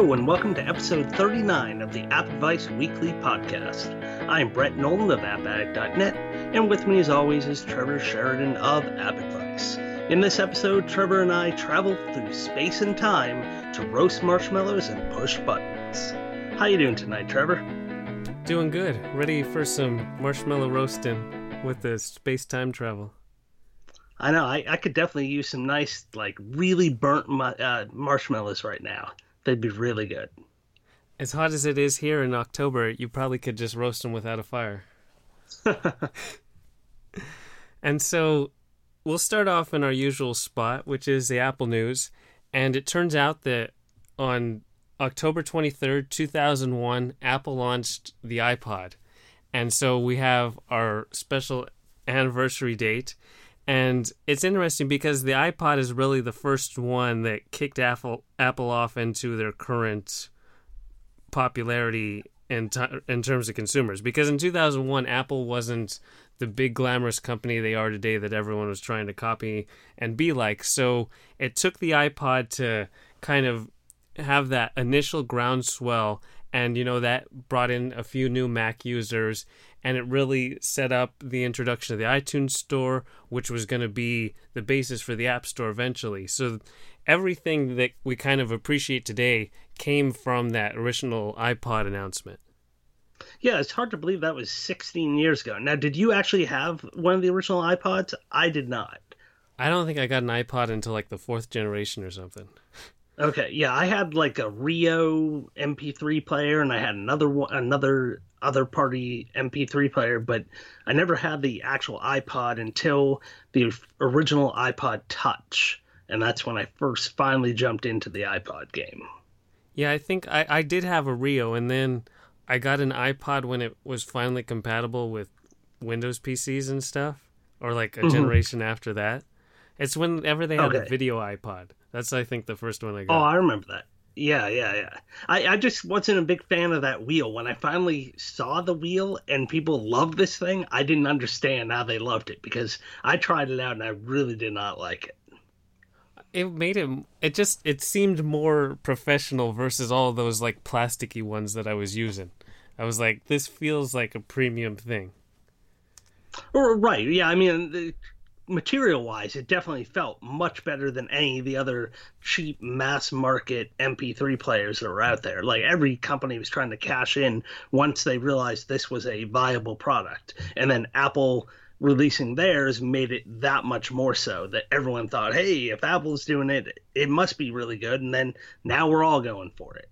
Hello, and welcome to episode 39 of the App Advice Weekly Podcast. I'm Brett Nolan of AppAddict.net, and with me, as always, is Trevor Sheridan of App Advice. In this episode, Trevor and I travel through space and time to roast marshmallows and push buttons. How you doing tonight, Trevor? Doing good. Ready for some marshmallow roasting with the space time travel. I know. I, I could definitely use some nice, like, really burnt uh, marshmallows right now. They'd be really good. As hot as it is here in October, you probably could just roast them without a fire. and so we'll start off in our usual spot, which is the Apple News. And it turns out that on October 23rd, 2001, Apple launched the iPod. And so we have our special anniversary date. And it's interesting because the iPod is really the first one that kicked Apple Apple off into their current popularity in t- in terms of consumers. Because in 2001, Apple wasn't the big glamorous company they are today that everyone was trying to copy and be like. So it took the iPod to kind of have that initial groundswell and you know that brought in a few new Mac users and it really set up the introduction of the iTunes Store, which was going to be the basis for the App Store eventually. So everything that we kind of appreciate today came from that original iPod announcement. Yeah, it's hard to believe that was 16 years ago. Now, did you actually have one of the original iPods? I did not. I don't think I got an iPod until like the fourth generation or something. Okay, yeah, I had like a Rio MP3 player, and I had another one, another other party MP3 player, but I never had the actual iPod until the original iPod Touch, and that's when I first finally jumped into the iPod game. Yeah, I think I, I did have a Rio, and then I got an iPod when it was finally compatible with Windows PCs and stuff, or like a mm-hmm. generation after that. It's whenever they had okay. a video iPod. That's I think the first one I got. Oh, I remember that. Yeah, yeah, yeah. I, I just wasn't a big fan of that wheel. When I finally saw the wheel and people loved this thing, I didn't understand how they loved it because I tried it out and I really did not like it. It made it. It just. It seemed more professional versus all those like plasticky ones that I was using. I was like, this feels like a premium thing. Right. Yeah. I mean, material wise, it definitely felt much better than any of the other cheap mass market MP3 players that were out there. Like every company was trying to cash in once they realized this was a viable product. And then Apple releasing theirs made it that much more so that everyone thought, hey, if Apple's doing it, it must be really good. And then now we're all going for it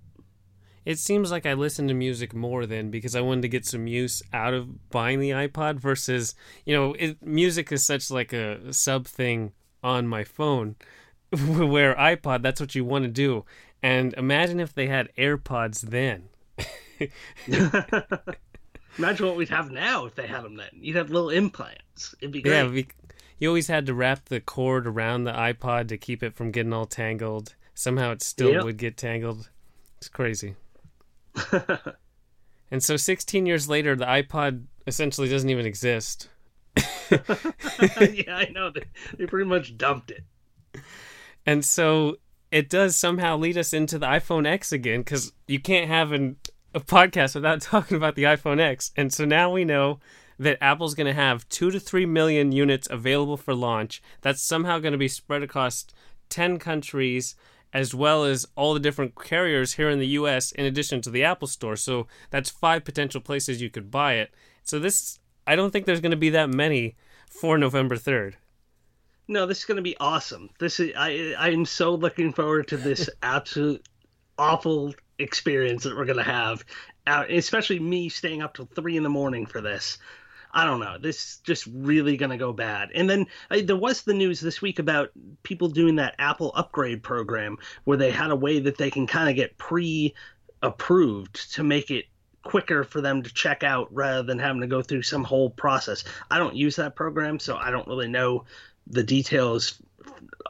it seems like I listen to music more then because I wanted to get some use out of buying the iPod versus, you know, it, music is such like a sub thing on my phone where iPod, that's what you want to do. And imagine if they had AirPods then. imagine what we'd have now if they had them then. You'd have little implants. It'd be great. Yeah, we, you always had to wrap the cord around the iPod to keep it from getting all tangled. Somehow it still yep. would get tangled. It's crazy. and so 16 years later, the iPod essentially doesn't even exist. yeah, I know. They, they pretty much dumped it. And so it does somehow lead us into the iPhone X again because you can't have an, a podcast without talking about the iPhone X. And so now we know that Apple's going to have two to three million units available for launch. That's somehow going to be spread across 10 countries as well as all the different carriers here in the US in addition to the Apple Store. So that's five potential places you could buy it. So this I don't think there's going to be that many for November 3rd. No, this is going to be awesome. This is I I'm so looking forward to this absolute awful experience that we're going to have, uh, especially me staying up till 3 in the morning for this. I don't know. This is just really going to go bad. And then uh, there was the news this week about people doing that Apple upgrade program where they had a way that they can kind of get pre approved to make it quicker for them to check out rather than having to go through some whole process. I don't use that program, so I don't really know the details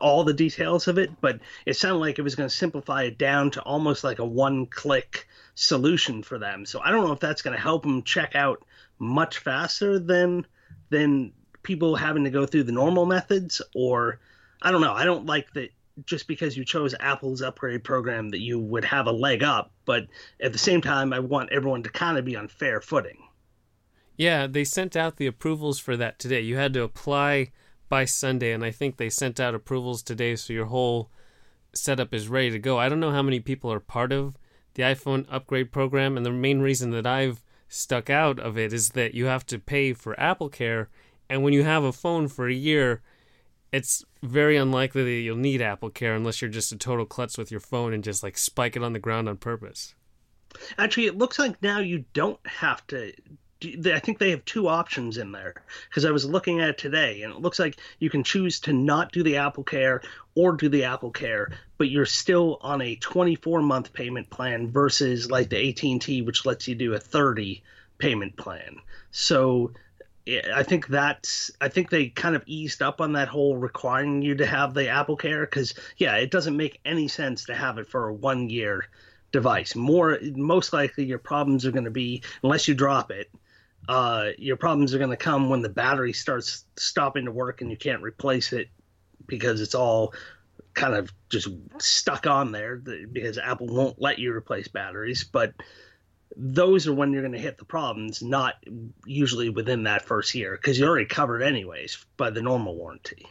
all the details of it, but it sounded like it was going to simplify it down to almost like a one click solution for them. So I don't know if that's going to help them check out much faster than than people having to go through the normal methods or I don't know. I don't like that just because you chose Apple's upgrade program that you would have a leg up, but at the same time, I want everyone to kind of be on fair footing. Yeah, they sent out the approvals for that today. You had to apply by Sunday, and I think they sent out approvals today, so your whole setup is ready to go. I don't know how many people are part of the iPhone upgrade program, and the main reason that I've stuck out of it is that you have to pay for Apple Care, and when you have a phone for a year, it's very unlikely that you'll need Apple Care unless you're just a total klutz with your phone and just like spike it on the ground on purpose. Actually, it looks like now you don't have to. I think they have two options in there because I was looking at it today, and it looks like you can choose to not do the Apple Care or do the Apple Care, but you're still on a 24 month payment plan versus like the AT&T, which lets you do a 30 payment plan. So I think that's I think they kind of eased up on that whole requiring you to have the Apple Care because yeah, it doesn't make any sense to have it for a one year device. More most likely your problems are going to be unless you drop it. Uh, your problems are going to come when the battery starts stopping to work and you can't replace it because it's all kind of just stuck on there because Apple won't let you replace batteries. But those are when you're going to hit the problems, not usually within that first year because you're already covered anyways by the normal warranty.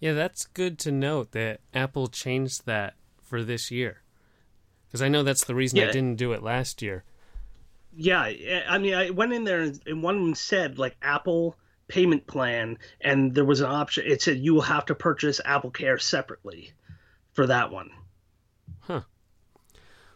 Yeah, that's good to note that Apple changed that for this year. Because I know that's the reason yeah. I didn't do it last year. Yeah, eh, I mean, I went in there and one of them said like Apple payment plan, and there was an option. It said you will have to purchase Apple Care separately for that one. Huh.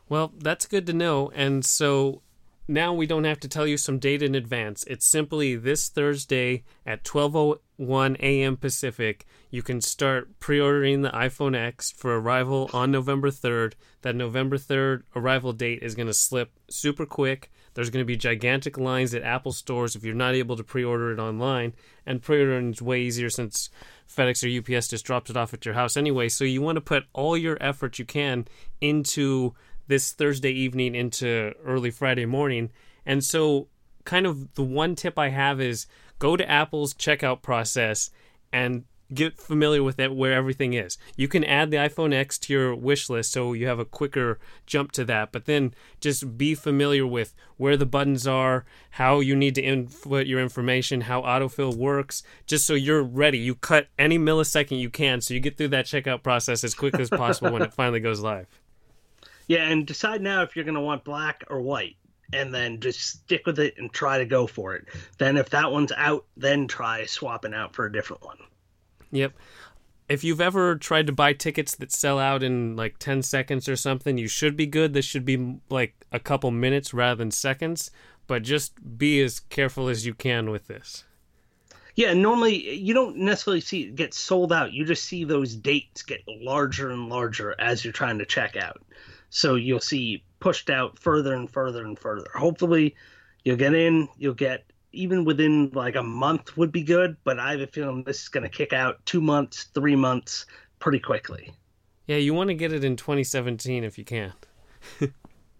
Well, that's good to know. And so now we don't have to tell you some date in advance. It's simply this Thursday at 12:01 a.m. Pacific. You can start pre-ordering the iPhone X for arrival on November 3rd. That November 3rd arrival date is going to slip super quick. There's going to be gigantic lines at Apple stores if you're not able to pre-order it online, and pre-ordering is way easier since FedEx or UPS just drops it off at your house anyway. So you want to put all your effort you can into this Thursday evening into early Friday morning. And so, kind of the one tip I have is go to Apple's checkout process and get familiar with it where everything is. You can add the iPhone X to your wish list so you have a quicker jump to that, but then just be familiar with where the buttons are, how you need to input your information, how autofill works, just so you're ready. You cut any millisecond you can so you get through that checkout process as quick as possible when it finally goes live. Yeah, and decide now if you're going to want black or white, and then just stick with it and try to go for it. Then, if that one's out, then try swapping out for a different one. Yep. If you've ever tried to buy tickets that sell out in like 10 seconds or something, you should be good. This should be like a couple minutes rather than seconds, but just be as careful as you can with this. Yeah, normally you don't necessarily see it get sold out. You just see those dates get larger and larger as you're trying to check out. So you'll see pushed out further and further and further. Hopefully, you'll get in. You'll get even within like a month would be good, but I have a feeling this is going to kick out two months, three months pretty quickly. Yeah, you want to get it in 2017 if you can.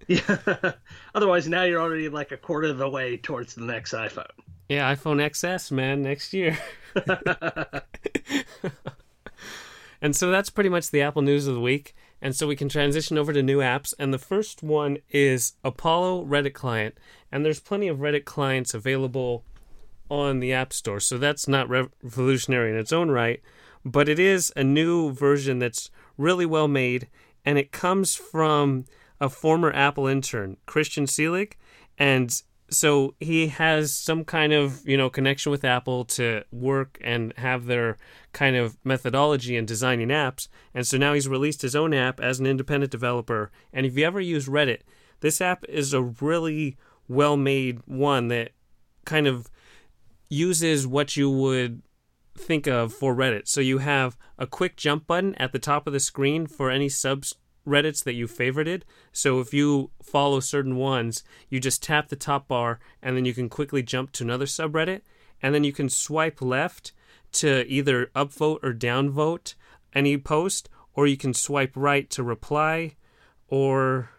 yeah. Otherwise, now you're already like a quarter of the way towards the next iPhone. Yeah, iPhone XS, man, next year. and so that's pretty much the Apple news of the week. And so we can transition over to new apps. And the first one is Apollo Reddit Client. And there's plenty of Reddit clients available on the App Store. So that's not revolutionary in its own right. But it is a new version that's really well made. And it comes from a former Apple intern, Christian Selig. And so he has some kind of you know connection with Apple to work and have their kind of methodology in designing apps, and so now he's released his own app as an independent developer. And if you ever use Reddit, this app is a really well made one that kind of uses what you would think of for Reddit. So you have a quick jump button at the top of the screen for any subs Reddits that you favorited. So if you follow certain ones, you just tap the top bar and then you can quickly jump to another subreddit. And then you can swipe left to either upvote or downvote any post, or you can swipe right to reply or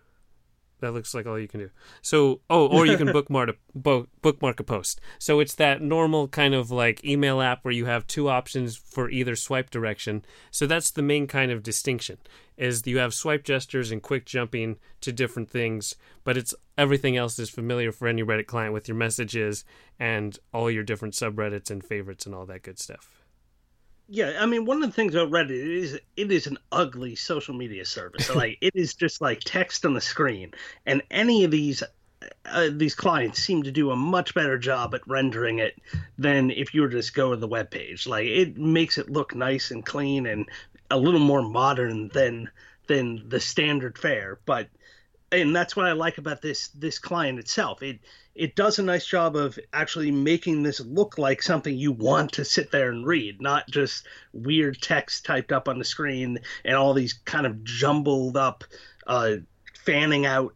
that looks like all you can do. So, oh, or you can bookmark a bo- bookmark a post. So it's that normal kind of like email app where you have two options for either swipe direction. So that's the main kind of distinction is you have swipe gestures and quick jumping to different things, but it's everything else is familiar for any Reddit client with your messages and all your different subreddits and favorites and all that good stuff. Yeah, I mean, one of the things about Reddit is it is an ugly social media service. like it is just like text on the screen, and any of these uh, these clients seem to do a much better job at rendering it than if you were to just go to the web page. Like it makes it look nice and clean and a little more modern than than the standard fare. But and that's what I like about this this client itself. It it does a nice job of actually making this look like something you want to sit there and read, not just weird text typed up on the screen and all these kind of jumbled up, uh, fanning out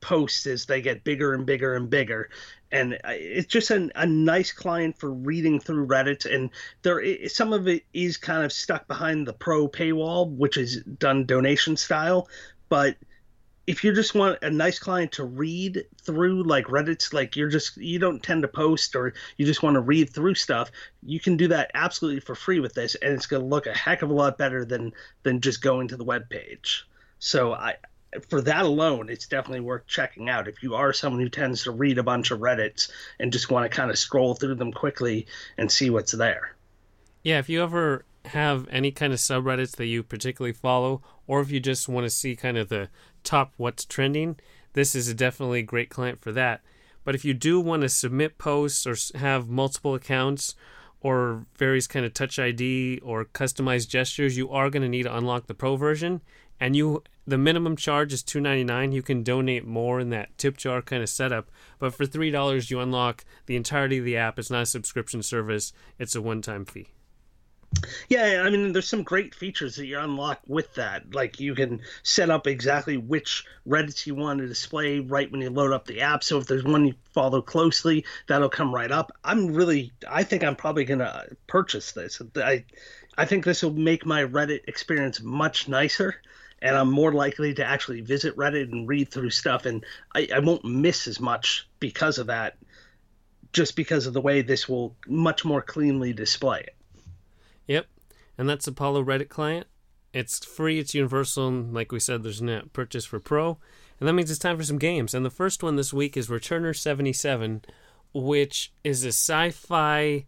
posts as they get bigger and bigger and bigger. And uh, it's just a, a nice client for reading through Reddit. And there, some of it is kind of stuck behind the pro paywall, which is done donation style, but if you just want a nice client to read through like reddit's like you're just you don't tend to post or you just want to read through stuff you can do that absolutely for free with this and it's going to look a heck of a lot better than than just going to the web page. So i for that alone it's definitely worth checking out. If you are someone who tends to read a bunch of reddits and just want to kind of scroll through them quickly and see what's there. Yeah if you ever have any kind of subreddits that you particularly follow or if you just want to see kind of the top what's trending, this is a definitely great client for that. But if you do want to submit posts or have multiple accounts or various kind of touch ID or customized gestures, you are going to need to unlock the pro version. And you, the minimum charge is two ninety nine. You can donate more in that tip jar kind of setup. But for three dollars, you unlock the entirety of the app. It's not a subscription service. It's a one time fee. Yeah, I mean, there's some great features that you unlock with that. Like you can set up exactly which Reddits you want to display right when you load up the app. So if there's one you follow closely, that'll come right up. I'm really, I think I'm probably gonna purchase this. I, I think this will make my Reddit experience much nicer, and I'm more likely to actually visit Reddit and read through stuff, and I, I won't miss as much because of that. Just because of the way this will much more cleanly display it. Yep. And that's Apollo Reddit client. It's free, it's universal, and like we said, there's no purchase for Pro. And that means it's time for some games. And the first one this week is Returner 77, which is a sci fi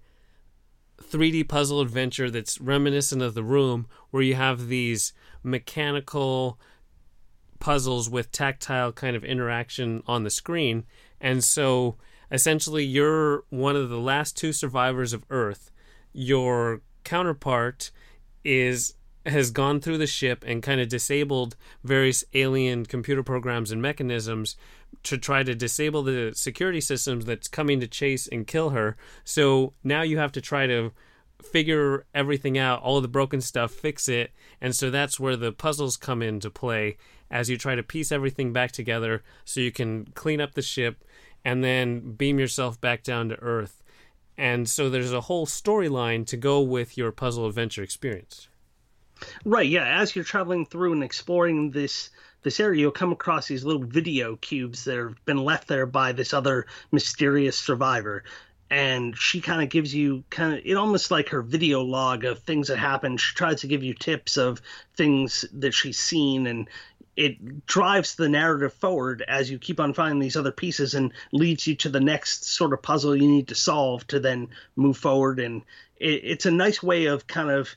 3D puzzle adventure that's reminiscent of The Room, where you have these mechanical puzzles with tactile kind of interaction on the screen. And so essentially, you're one of the last two survivors of Earth. Your counterpart is has gone through the ship and kind of disabled various alien computer programs and mechanisms to try to disable the security systems that's coming to chase and kill her. So now you have to try to figure everything out, all the broken stuff, fix it. And so that's where the puzzles come into play as you try to piece everything back together so you can clean up the ship and then beam yourself back down to Earth and so there's a whole storyline to go with your puzzle adventure experience. Right, yeah. As you're traveling through and exploring this this area, you'll come across these little video cubes that have been left there by this other mysterious survivor. And she kind of gives you kind of it almost like her video log of things that happened She tries to give you tips of things that she's seen and it drives the narrative forward as you keep on finding these other pieces and leads you to the next sort of puzzle you need to solve to then move forward. And it, it's a nice way of kind of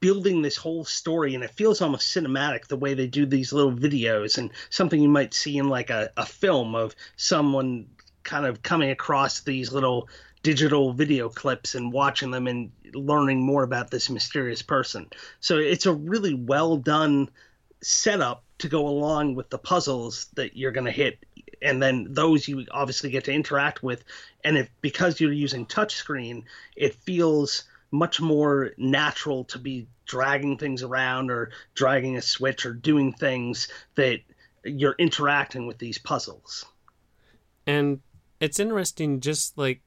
building this whole story and it feels almost cinematic the way they do these little videos and something you might see in like a, a film of someone kind of coming across these little digital video clips and watching them and learning more about this mysterious person. So it's a really well done setup to go along with the puzzles that you're going to hit. And then those you obviously get to interact with. And if because you're using touchscreen it feels much more natural to be dragging things around or dragging a switch or doing things that you're interacting with these puzzles. And it's interesting just like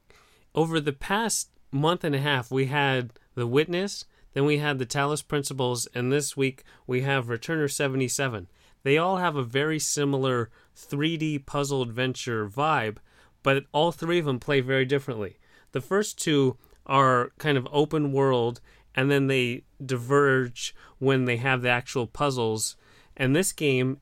over the past month and a half we had the witness then we had the Talos Principles, and this week we have Returner 77. they all have a very similar 3D puzzle adventure vibe, but all three of them play very differently. The first two are kind of open world, and then they diverge when they have the actual puzzles. And this game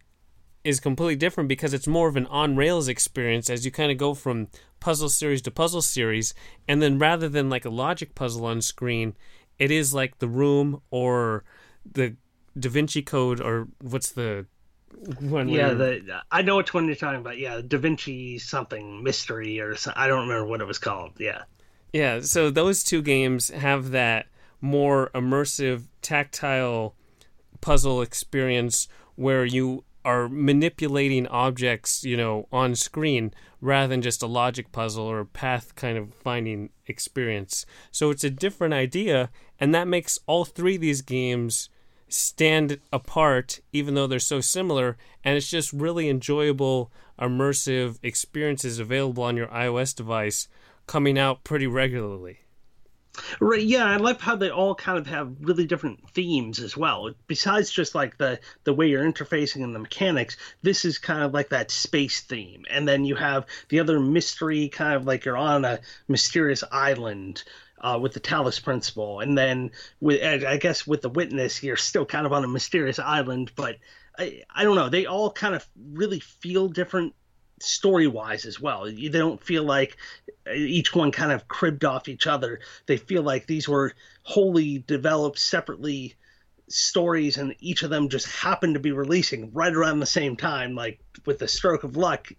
is completely different because it's more of an on rails experience as you kind of go from puzzle series to puzzle series. And then rather than like a logic puzzle on screen, it is like the room or the Da Vinci Code or what's the one? Yeah, the I know which one you're talking about. Yeah, Da Vinci something mystery or something. I don't remember what it was called. Yeah. Yeah, so those two games have that more immersive, tactile puzzle experience where you are manipulating objects, you know, on screen rather than just a logic puzzle or a path kind of finding experience. So it's a different idea, and that makes all three of these games stand apart, even though they're so similar. And it's just really enjoyable, immersive experiences available on your iOS device coming out pretty regularly. Right, yeah, I love how they all kind of have really different themes as well. Besides just like the the way you're interfacing and the mechanics, this is kind of like that space theme, and then you have the other mystery, kind of like you're on a mysterious island. Uh, with the Talos Principle, and then with I guess with the Witness, you're still kind of on a mysterious island, but I, I don't know. They all kind of really feel different story wise as well. They don't feel like uh, each one kind of cribbed off each other. They feel like these were wholly developed separately stories, and each of them just happened to be releasing right around the same time. Like with the stroke of luck,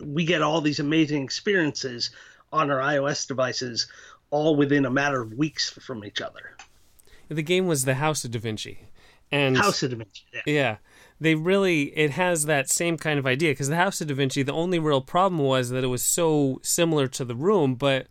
we get all these amazing experiences on our iOS devices all within a matter of weeks from each other. The game was the House of Da Vinci. And House of Da Vinci. Yeah. yeah they really it has that same kind of idea because the House of Da Vinci, the only real problem was that it was so similar to the room, but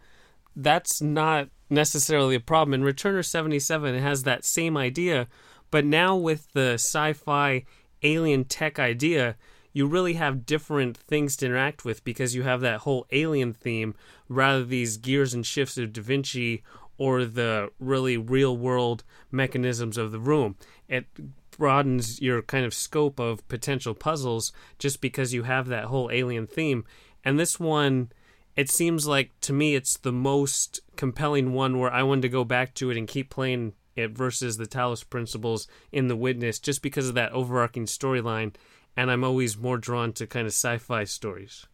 that's not necessarily a problem. In Returner 77, it has that same idea, but now with the sci-fi alien tech idea, you really have different things to interact with because you have that whole alien theme rather these gears and shifts of Da Vinci or the really real world mechanisms of the room. It broadens your kind of scope of potential puzzles just because you have that whole alien theme. And this one, it seems like to me it's the most compelling one where I wanted to go back to it and keep playing it versus the Talos Principles in The Witness just because of that overarching storyline. And I'm always more drawn to kind of sci fi stories.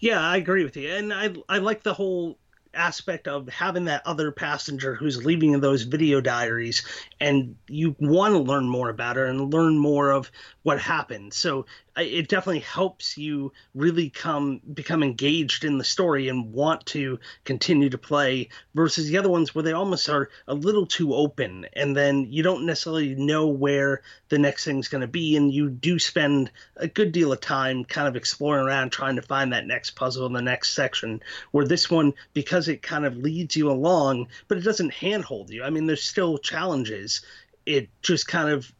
Yeah, I agree with you. And I, I like the whole aspect of having that other passenger who's leaving those video diaries and you want to learn more about her and learn more of what happened. So it definitely helps you really come become engaged in the story and want to continue to play versus the other ones where they almost are a little too open and then you don't necessarily know where the next thing's going to be and you do spend a good deal of time kind of exploring around trying to find that next puzzle in the next section where this one because it kind of leads you along but it doesn't handhold you i mean there's still challenges it just kind of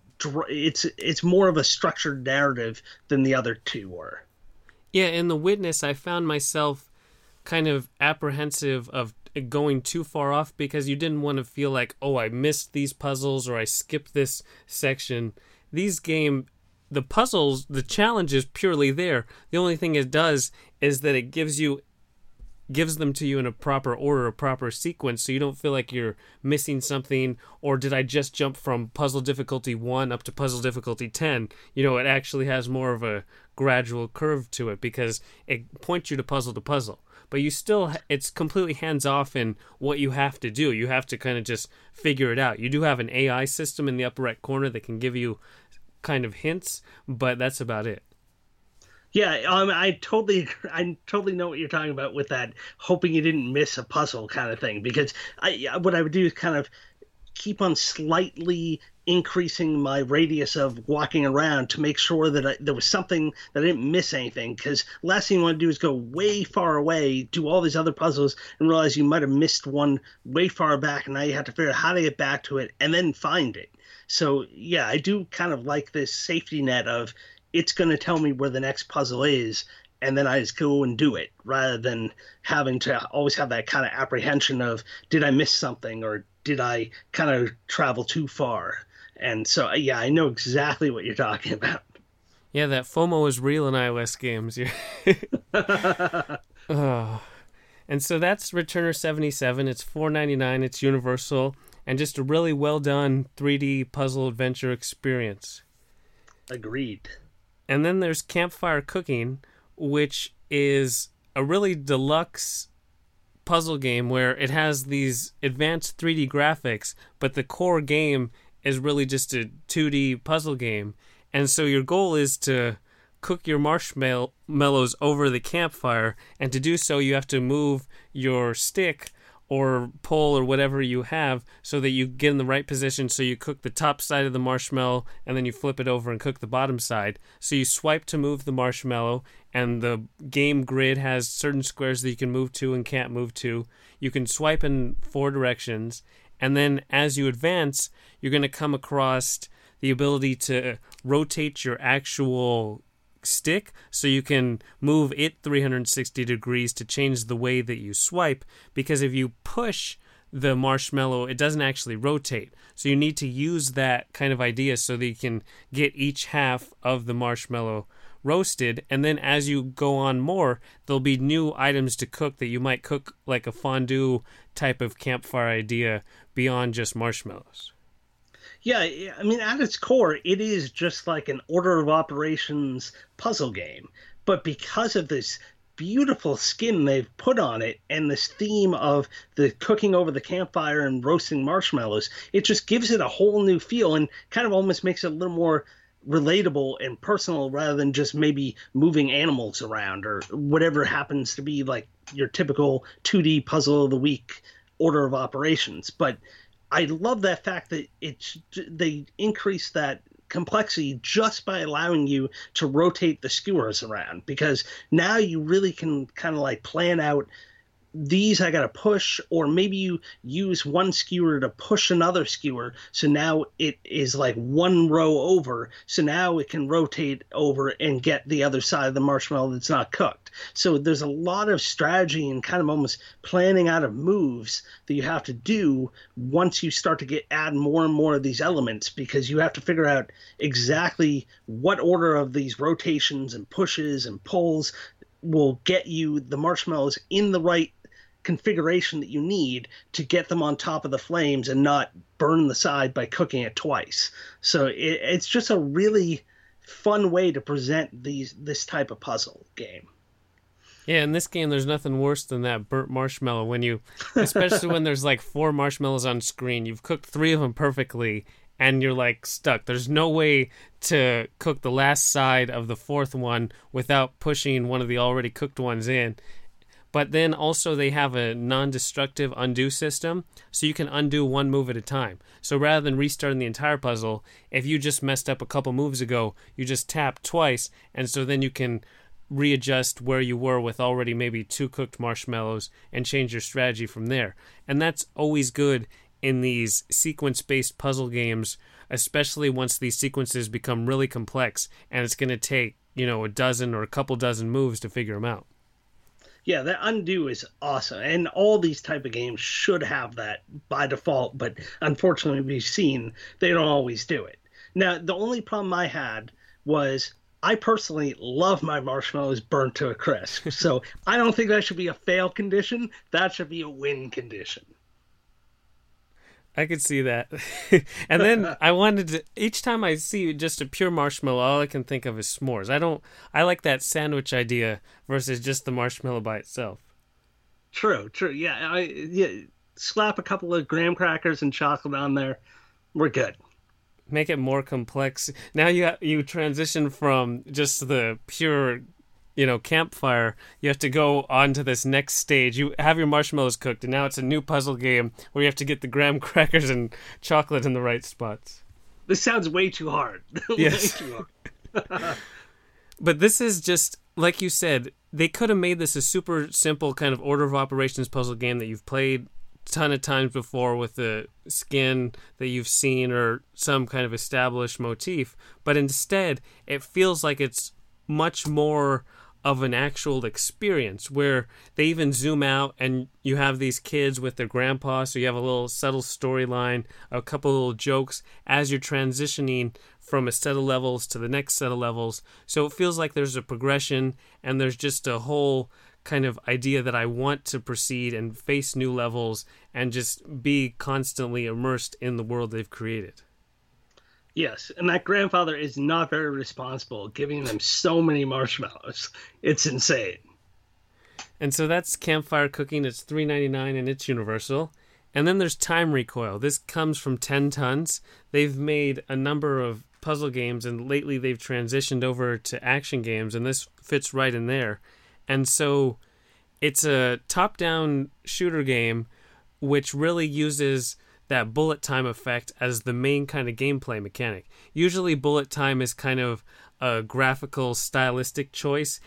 it's it's more of a structured narrative than the other two were. Yeah, in the witness, I found myself kind of apprehensive of going too far off because you didn't want to feel like, oh, I missed these puzzles or I skipped this section. These game, the puzzles, the challenge is purely there. The only thing it does is that it gives you gives them to you in a proper order, a proper sequence, so you don't feel like you're missing something. Or did I just jump from puzzle difficulty one up to puzzle difficulty 10? You know, it actually has more of a gradual curve to it because it points you to puzzle to puzzle. But you still, it's completely hands off in what you have to do. You have to kind of just figure it out. You do have an AI system in the upper right corner that can give you kind of hints, but that's about it. Yeah, um, I totally, I totally know what you're talking about with that. Hoping you didn't miss a puzzle kind of thing, because I, what I would do is kind of keep on slightly increasing my radius of walking around to make sure that I, there was something that I didn't miss anything. Because last thing you want to do is go way far away, do all these other puzzles, and realize you might have missed one way far back, and now you have to figure out how to get back to it and then find it. So yeah, I do kind of like this safety net of it's going to tell me where the next puzzle is and then I just go and do it rather than having to always have that kind of apprehension of did I miss something or did I kind of travel too far? And so, uh, yeah, I know exactly what you're talking about. Yeah, that FOMO is real in iOS games. oh. And so that's Returner 77. It's 4.99. It's universal and just a really well done 3D puzzle adventure experience. Agreed. And then there's Campfire Cooking, which is a really deluxe puzzle game where it has these advanced 3D graphics, but the core game is really just a 2D puzzle game. And so your goal is to cook your marshmallows over the campfire, and to do so, you have to move your stick or pole or whatever you have so that you get in the right position so you cook the top side of the marshmallow and then you flip it over and cook the bottom side. So you swipe to move the marshmallow and the game grid has certain squares that you can move to and can't move to. You can swipe in four directions and then as you advance, you're going to come across the ability to rotate your actual stick so you can move it 360 degrees to change the way that you swipe because if you push the marshmallow it doesn't actually rotate. So you need to use that kind of idea so that you can get each half of the marshmallow roasted and then as you go on more there'll be new items to cook that you might cook like a fondue type of campfire idea beyond just marshmallows yeah, I mean, at its core, it is just like an order of operations puzzle game. But because of this beautiful skin they've put on it and this theme of the cooking over the campfire and roasting marshmallows, it just gives it a whole new feel and kind of almost makes it a little more relatable and personal rather than just maybe moving animals around or whatever happens to be like your typical 2D puzzle of the week order of operations. But I love that fact that it's they increase that complexity just by allowing you to rotate the skewers around because now you really can kind of like plan out these I got to push, or maybe you use one skewer to push another skewer. So now it is like one row over. So now it can rotate over and get the other side of the marshmallow that's not cooked. So there's a lot of strategy and kind of almost planning out of moves that you have to do once you start to get add more and more of these elements because you have to figure out exactly what order of these rotations and pushes and pulls will get you the marshmallows in the right configuration that you need to get them on top of the flames and not burn the side by cooking it twice. So it, it's just a really fun way to present these this type of puzzle game. Yeah, in this game, there's nothing worse than that burnt marshmallow when you, especially when there's like four marshmallows on screen. You've cooked three of them perfectly, and you're like stuck. There's no way to cook the last side of the fourth one without pushing one of the already cooked ones in but then also they have a non-destructive undo system so you can undo one move at a time. So rather than restarting the entire puzzle if you just messed up a couple moves ago you just tap twice and so then you can readjust where you were with already maybe two cooked marshmallows and change your strategy from there. And that's always good in these sequence based puzzle games especially once these sequences become really complex and it's going to take you know a dozen or a couple dozen moves to figure them out yeah, that undo is awesome, and all these type of games should have that by default. But unfortunately, we've seen they don't always do it. Now, the only problem I had was I personally love my marshmallows burnt to a crisp, so I don't think that should be a fail condition. That should be a win condition. I could see that. and then I wanted to each time I see just a pure marshmallow, all I can think of is s'mores. I don't I like that sandwich idea versus just the marshmallow by itself. True, true. Yeah, I yeah, slap a couple of graham crackers and chocolate on there. We're good. Make it more complex. Now you you transition from just the pure you know campfire you have to go on to this next stage. You have your marshmallows cooked and now it's a new puzzle game where you have to get the graham crackers and chocolate in the right spots. This sounds way too hard. Yes. too hard. but this is just like you said they could have made this a super simple kind of order of operations puzzle game that you've played a ton of times before with the skin that you've seen or some kind of established motif but instead it feels like it's much more of an actual experience where they even zoom out and you have these kids with their grandpa so you have a little subtle storyline a couple little jokes as you're transitioning from a set of levels to the next set of levels. So it feels like there's a progression and there's just a whole kind of idea that I want to proceed and face new levels and just be constantly immersed in the world they've created. Yes, and that grandfather is not very responsible, giving them so many marshmallows. It's insane. And so that's campfire cooking. It's three ninety nine and it's universal. And then there's time recoil. This comes from ten tons. They've made a number of puzzle games, and lately they've transitioned over to action games, and this fits right in there. And so it's a top down shooter game which really uses that bullet time effect as the main kind of gameplay mechanic. Usually, bullet time is kind of a graphical, stylistic choice.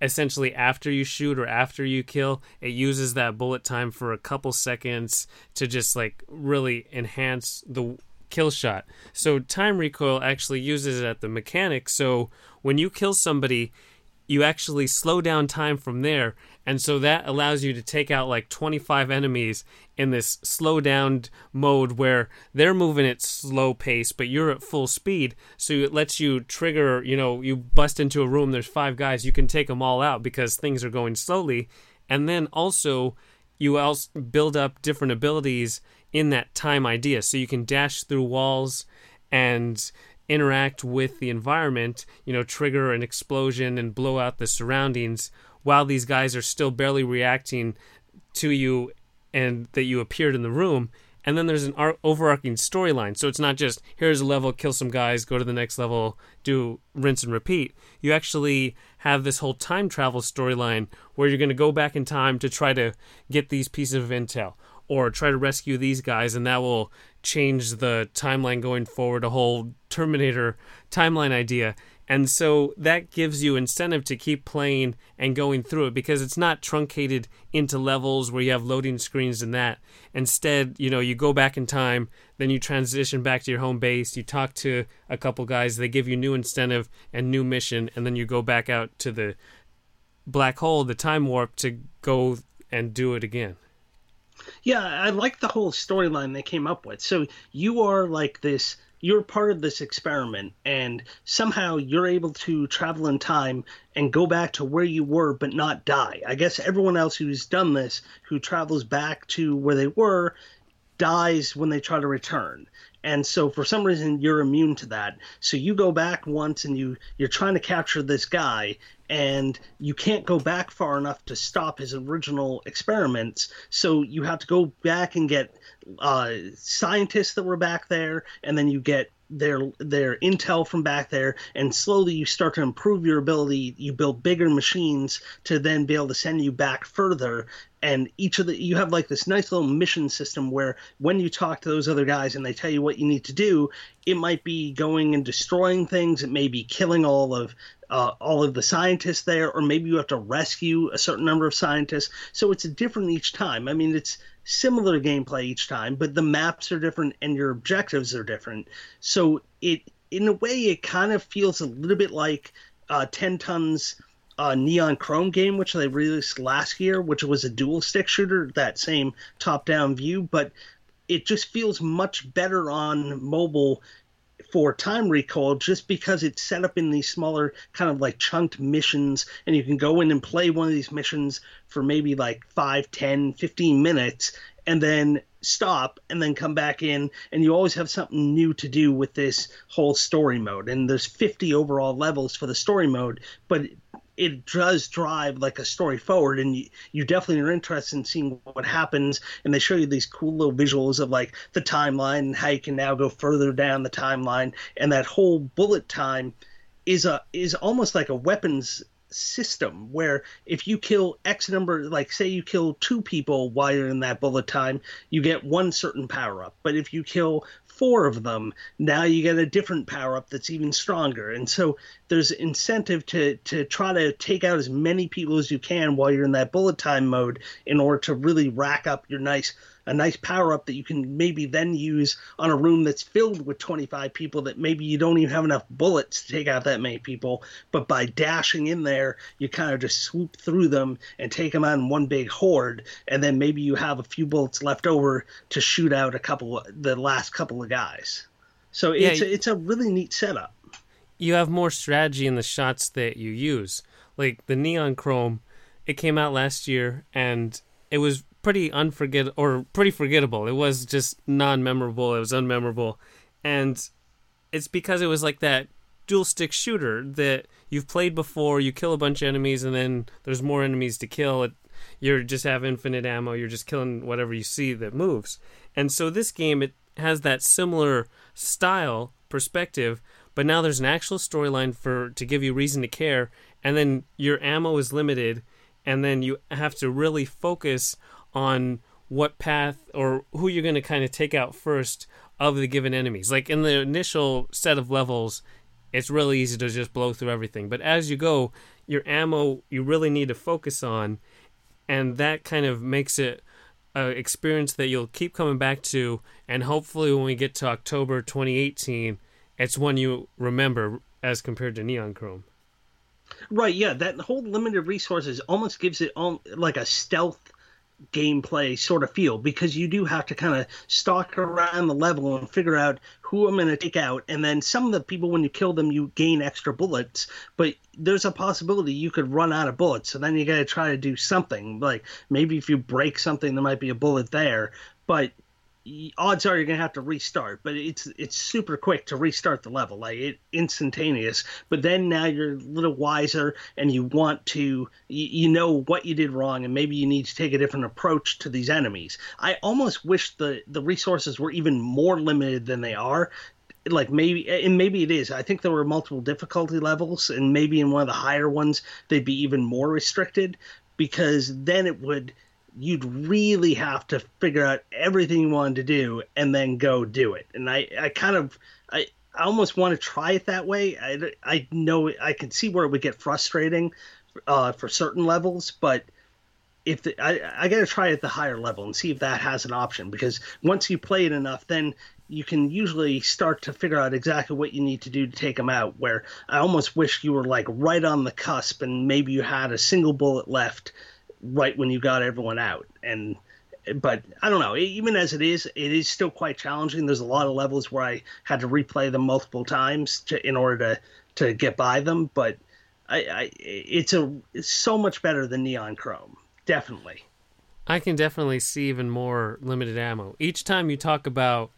Essentially, after you shoot or after you kill, it uses that bullet time for a couple seconds to just like really enhance the kill shot. So, time recoil actually uses it at the mechanic. So, when you kill somebody, you actually slow down time from there. And so that allows you to take out like 25 enemies in this slow down mode where they're moving at slow pace but you're at full speed. So it lets you trigger you know you bust into a room there's five guys you can take them all out because things are going slowly. And then also you also build up different abilities in that time idea. So you can dash through walls and interact with the environment, you know, trigger an explosion and blow out the surroundings while these guys are still barely reacting to you and that you appeared in the room. And then there's an overarching storyline. So it's not just here's a level, kill some guys, go to the next level, do rinse and repeat. You actually have this whole time travel storyline where you're going to go back in time to try to get these pieces of intel or try to rescue these guys, and that will change the timeline going forward, a whole Terminator timeline idea. And so that gives you incentive to keep playing and going through it because it's not truncated into levels where you have loading screens and that. Instead, you know, you go back in time, then you transition back to your home base, you talk to a couple guys, they give you new incentive and new mission, and then you go back out to the black hole, the time warp, to go and do it again. Yeah, I like the whole storyline they came up with. So you are like this you're part of this experiment and somehow you're able to travel in time and go back to where you were but not die. I guess everyone else who's done this, who travels back to where they were, dies when they try to return. And so for some reason you're immune to that. So you go back once and you you're trying to capture this guy and you can't go back far enough to stop his original experiments. So you have to go back and get uh, scientists that were back there, and then you get their their intel from back there, and slowly you start to improve your ability. You build bigger machines to then be able to send you back further. And each of the you have like this nice little mission system where when you talk to those other guys and they tell you what you need to do, it might be going and destroying things. It may be killing all of uh, all of the scientists there, or maybe you have to rescue a certain number of scientists. So it's different each time. I mean, it's similar gameplay each time, but the maps are different and your objectives are different. So it, in a way, it kind of feels a little bit like uh, Ten Tons. Uh, Neon Chrome game, which they released last year, which was a dual stick shooter, that same top down view, but it just feels much better on mobile for time recoil just because it's set up in these smaller kind of like chunked missions and you can go in and play one of these missions for maybe like 5 10 15 minutes and then stop and then come back in and you always have something new to do with this whole story mode. And there's 50 overall levels for the story mode but it does drive like a story forward and you, you definitely are interested in seeing what happens and they show you these cool little visuals of like the timeline and how you can now go further down the timeline and that whole bullet time is a is almost like a weapons system where if you kill x number like say you kill two people while you're in that bullet time you get one certain power up but if you kill four of them, now you get a different power up that's even stronger. And so there's incentive to to try to take out as many people as you can while you're in that bullet time mode in order to really rack up your nice a nice power up that you can maybe then use on a room that's filled with 25 people that maybe you don't even have enough bullets to take out that many people. But by dashing in there, you kind of just swoop through them and take them out in one big horde. And then maybe you have a few bullets left over to shoot out a couple, the last couple of guys. So Yeah, it's a, it's a really neat setup. you have more strategy in the shots that you use. Like the neon chrome, it came out last year and it was pretty unforget or pretty forgettable. It was just non-memorable. It was unmemorable, and it's because it was like that dual stick shooter that you've played before. You kill a bunch of enemies and then there's more enemies to kill. It, you just have infinite ammo. You're just killing whatever you see that moves. And so this game it has that similar style perspective, but now there's an actual storyline for to give you reason to care, and then your ammo is limited, and then you have to really focus on what path or who you're going to kind of take out first of the given enemies. Like in the initial set of levels, it's really easy to just blow through everything, but as you go, your ammo you really need to focus on, and that kind of makes it a experience that you'll keep coming back to, and hopefully when we get to October 2018, it's one you remember as compared to Neon Chrome. Right, yeah, that whole limited resources almost gives it on like a stealth gameplay sort of feel because you do have to kind of stalk around the level and figure out who I'm going to take out. And then some of the people, when you kill them, you gain extra bullets, but there's a possibility you could run out of bullets. So then you got to try to do something. Like maybe if you break something, there might be a bullet there, but odds are you're gonna have to restart but it's it's super quick to restart the level like it instantaneous. But then now you're a little wiser and you want to you, you know what you did wrong and maybe you need to take a different approach to these enemies. I almost wish the the resources were even more limited than they are. Like maybe and maybe it is. I think there were multiple difficulty levels and maybe in one of the higher ones they'd be even more restricted because then it would you'd really have to figure out everything you wanted to do and then go do it. And I, I kind of, I, I almost want to try it that way. I, I know I can see where it would get frustrating uh, for certain levels, but if the, I, I got to try it at the higher level and see if that has an option because once you play it enough, then you can usually start to figure out exactly what you need to do to take them out. Where I almost wish you were like right on the cusp and maybe you had a single bullet left right when you got everyone out and but I don't know. Even as it is, it is still quite challenging. There's a lot of levels where I had to replay them multiple times to, in order to to get by them. But I, I it's a it's so much better than Neon Chrome, definitely. I can definitely see even more limited ammo. Each time you talk about,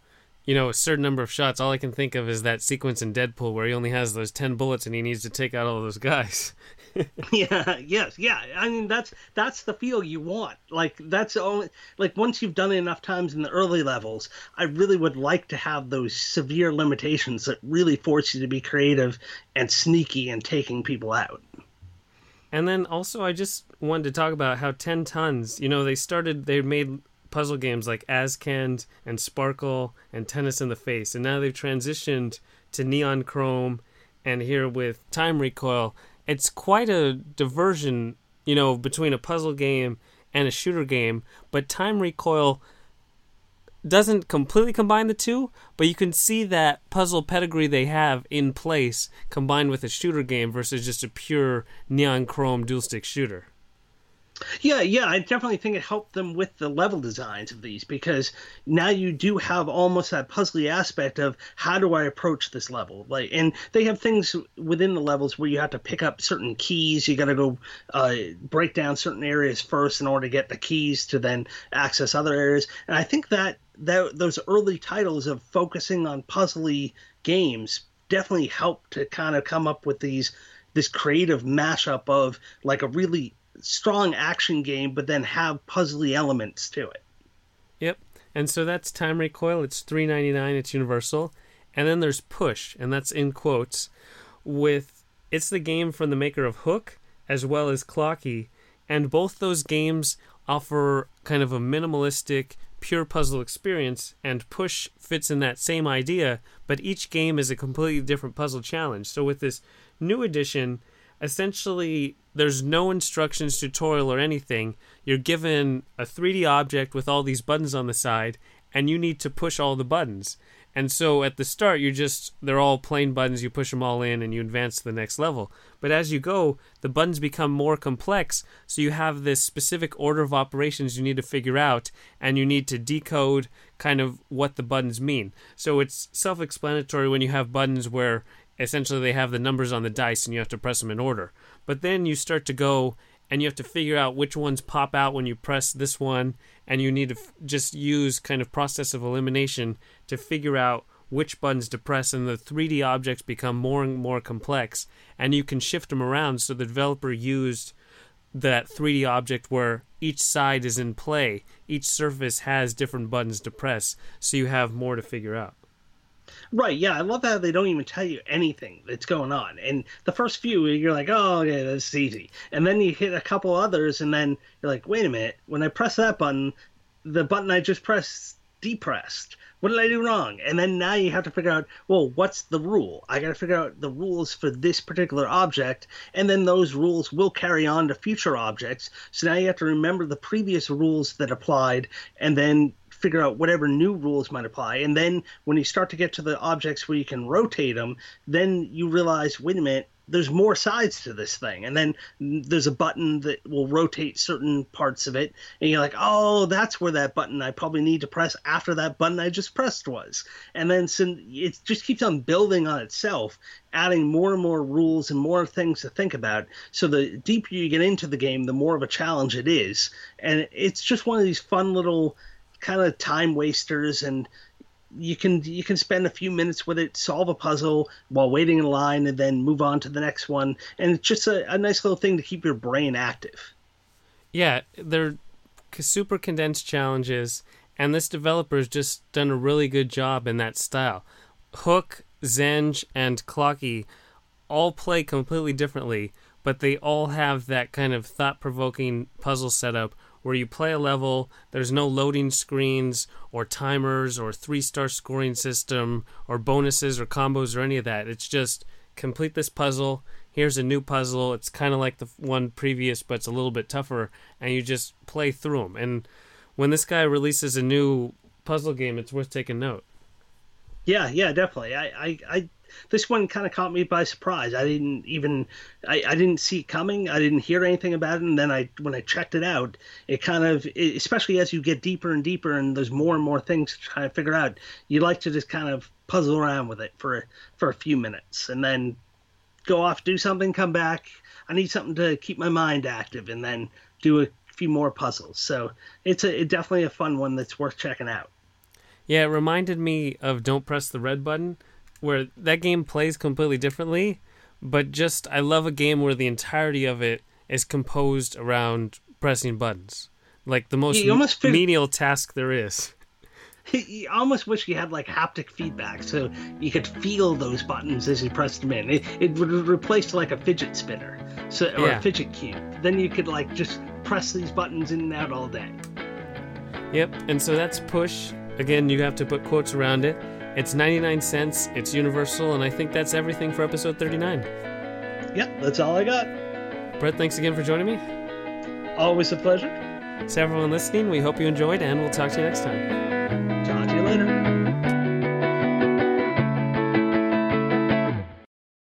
you know, a certain number of shots, all I can think of is that sequence in Deadpool where he only has those 10 bullets and he needs to take out all those guys. yeah yes yeah. I mean that's that's the feel you want. Like that's only like once you've done it enough times in the early levels i really would like to have those severe limitations that really force you to be creative and sneaky and taking people out. And then also i just wanted to talk about how 10tons you know they started they made puzzle games like Azkend and Sparkle and Tennis in the Face, and now they've transitioned to Neon Chrome, and here with Time Recoil, it's quite a diversion, you know, between a puzzle game and a shooter game. But Time Recoil doesn't completely combine the two, but you can see that puzzle pedigree they have in place combined with a shooter game versus just a pure neon chrome dual stick shooter. Yeah, yeah, I definitely think it helped them with the level designs of these because now you do have almost that puzzly aspect of how do I approach this level? Like, and they have things within the levels where you have to pick up certain keys. You got to go uh, break down certain areas first in order to get the keys to then access other areas. And I think that that those early titles of focusing on puzzly games definitely helped to kind of come up with these this creative mashup of like a really strong action game, but then have puzzly elements to it. Yep. And so that's Time Recoil. It's three ninety nine. It's universal. And then there's Push, and that's in quotes. With it's the game from the maker of Hook as well as Klocki, and both those games offer kind of a minimalistic, pure puzzle experience. And Push fits in that same idea, but each game is a completely different puzzle challenge. So with this new edition, essentially there's no instructions tutorial or anything you're given a 3d object with all these buttons on the side and you need to push all the buttons And so at the start, you're just, they're all plain buttons. You push them all in and you advance to the next level. But as you go, the buttons become more complex. So you have this specific order of operations you need to figure out and you need to decode kind of what the buttons mean. So it's self explanatory when you have buttons where essentially they have the numbers on the dice and you have to press them in order. But then you start to go and you have to figure out which ones pop out when you press this one and you need to f- just use kind of process of elimination to figure out which buttons to press and the 3D objects become more and more complex and you can shift them around. So the developer used that 3D object where each side is in play. Each surface has different buttons to press. So you have more to figure out Right, yeah, I love how they don't even tell you anything that's going on. And the first few, you're like, oh, okay, that's easy. And then you hit a couple others, and then you're like, wait a minute, when I press that button, the button I just pressed depressed. What did I do wrong? And then now you have to figure out, well, what's the rule? I got to figure out the rules for this particular object, and then those rules will carry on to future objects. So now you have to remember the previous rules that applied, and then figure out whatever new rules might apply. And then when you start to get to the objects where you can rotate them, then you realize, wait a minute, there's more sides to this thing. And then there's a button that will rotate certain parts of it. And you're like, oh, that's where that button I probably need to press after that button I just pressed was. And then so it just keeps on building on itself, adding more and more rules and more things to think about. So the deeper you get into the game, the more of a challenge it is. And it's just one of these fun little kind of time wasters and you can you can spend a few minutes with it, solve a puzzle while waiting in line, and then move on to the next one. And it's just a, a nice little thing to keep your brain active. Yeah, they're super condensed challenges, and this developer has just done a really good job in that style. Hook, Zenge, and Klocki all play completely differently, but they all have that kind of thought provoking puzzle setup where you play a level, there's no loading screens or timers or three star scoring system or bonuses or combos or any of that. It's just complete this puzzle. Here's a new puzzle. It's kind of like the one previous, but it's a little bit tougher, and you just play through them. And when this guy releases a new puzzle game, it's worth taking note. Yeah, yeah, definitely. I, I, I this one kind of caught me by surprise. I didn't even I, I didn't see it coming. I didn't hear anything about it, and then I when I checked it out, it kind of especially as you get deeper and deeper, and there's more and more things to try to figure out. You like to just kind of puzzle around with it for for a few minutes, and then go off, do something, come back. I need something to keep my mind active, and then do a few more puzzles. So it's a it definitely a fun one that's worth checking out. Yeah, it reminded me of Don't Press the Red Button, where that game plays completely differently, but just I love a game where the entirety of it is composed around pressing buttons, like the most feel- menial task there is. You almost wish you had like haptic feedback so you could feel those buttons as you pressed them in. It, it would replace like a fidget spinner, so or yeah. a fidget cube. Then you could like just press these buttons in and out all day. Yep, and so that's push. Again, you have to put quotes around it. It's 99 cents, it's universal, and I think that's everything for episode 39. Yep, that's all I got. Brett, thanks again for joining me. Always a pleasure. To everyone listening, we hope you enjoyed, and we'll talk to you next time.